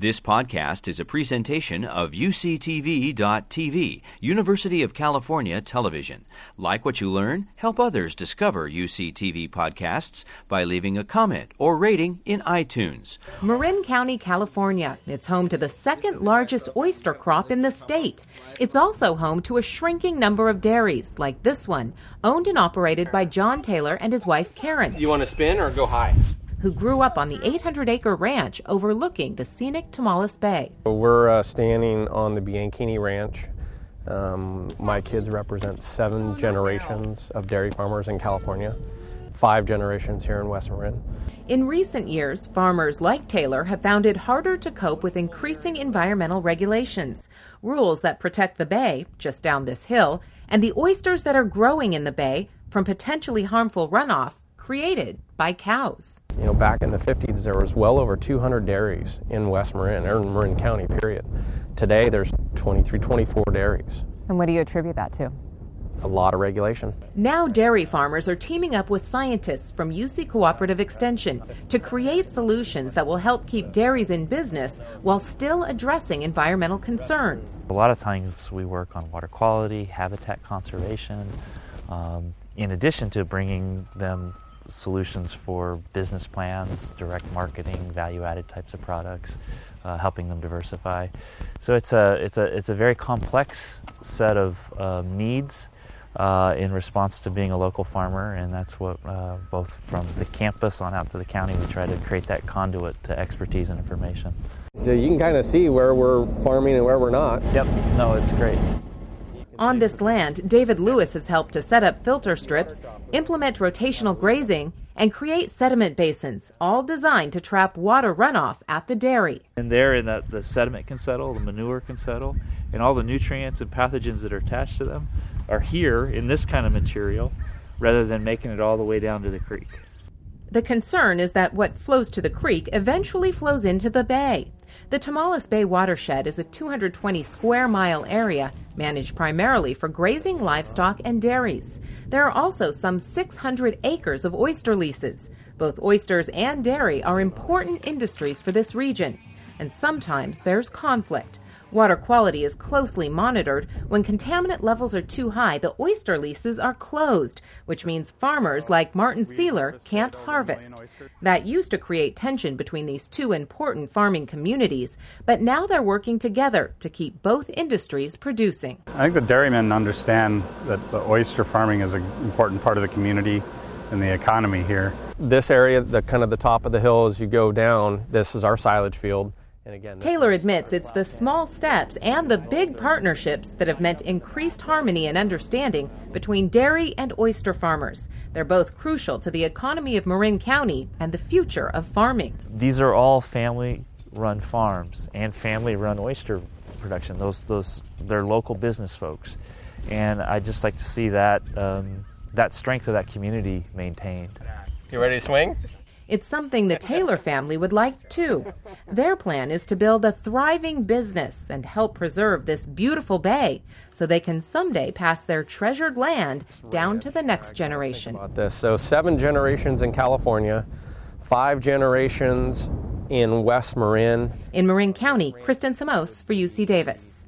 This podcast is a presentation of UCTV.tv, University of California Television. Like what you learn, help others discover UCTV podcasts by leaving a comment or rating in iTunes. Marin County, California. It's home to the second largest oyster crop in the state. It's also home to a shrinking number of dairies, like this one, owned and operated by John Taylor and his wife Karen. You want to spin or go high? Who grew up on the 800 acre ranch overlooking the scenic Tomales Bay. We're uh, standing on the Bianchini Ranch. Um, my kids represent seven generations of dairy farmers in California, five generations here in West Marin. In recent years, farmers like Taylor have found it harder to cope with increasing environmental regulations, rules that protect the bay, just down this hill, and the oysters that are growing in the bay from potentially harmful runoff created by cows. You know, back in the 50s, there was well over 200 dairies in West Marin, or Marin County, period. Today, there's 23, 24 dairies. And what do you attribute that to? A lot of regulation. Now, dairy farmers are teaming up with scientists from UC Cooperative Extension to create solutions that will help keep dairies in business while still addressing environmental concerns. A lot of times we work on water quality, habitat conservation, um, in addition to bringing them solutions for business plans, direct marketing, value-added types of products, uh, helping them diversify. So it's a it's a it's a very complex set of uh, needs uh, in response to being a local farmer, and that's what uh, both from the campus on out to the county we try to create that conduit to expertise and information. So you can kind of see where we're farming and where we're not. Yep. No, it's great. On this land, David Lewis has helped to set up filter strips, implement rotational grazing, and create sediment basins, all designed to trap water runoff at the dairy. And there, in that, the sediment can settle, the manure can settle, and all the nutrients and pathogens that are attached to them are here in this kind of material rather than making it all the way down to the creek. The concern is that what flows to the creek eventually flows into the bay. The Tomales Bay watershed is a 220 square mile area managed primarily for grazing livestock and dairies. There are also some 600 acres of oyster leases. Both oysters and dairy are important industries for this region, and sometimes there's conflict. Water quality is closely monitored. When contaminant levels are too high, the oyster leases are closed, which means farmers like Martin Sealer can't harvest. That used to create tension between these two important farming communities, but now they're working together to keep both industries producing. I think the dairymen understand that the oyster farming is an important part of the community and the economy here. This area, the kind of the top of the hill as you go down, this is our silage field. Again, Taylor admits it's the small steps and the big partnerships that have meant increased harmony and understanding between dairy and oyster farmers. They're both crucial to the economy of Marin County and the future of farming. These are all family run farms and family run oyster production. Those, those, they're local business folks. And I just like to see that, um, that strength of that community maintained. You ready to swing? It's something the Taylor family would like too. Their plan is to build a thriving business and help preserve this beautiful bay so they can someday pass their treasured land down to the next generation. About this. So, seven generations in California, five generations in West Marin. In Marin County, Kristen Samos for UC Davis.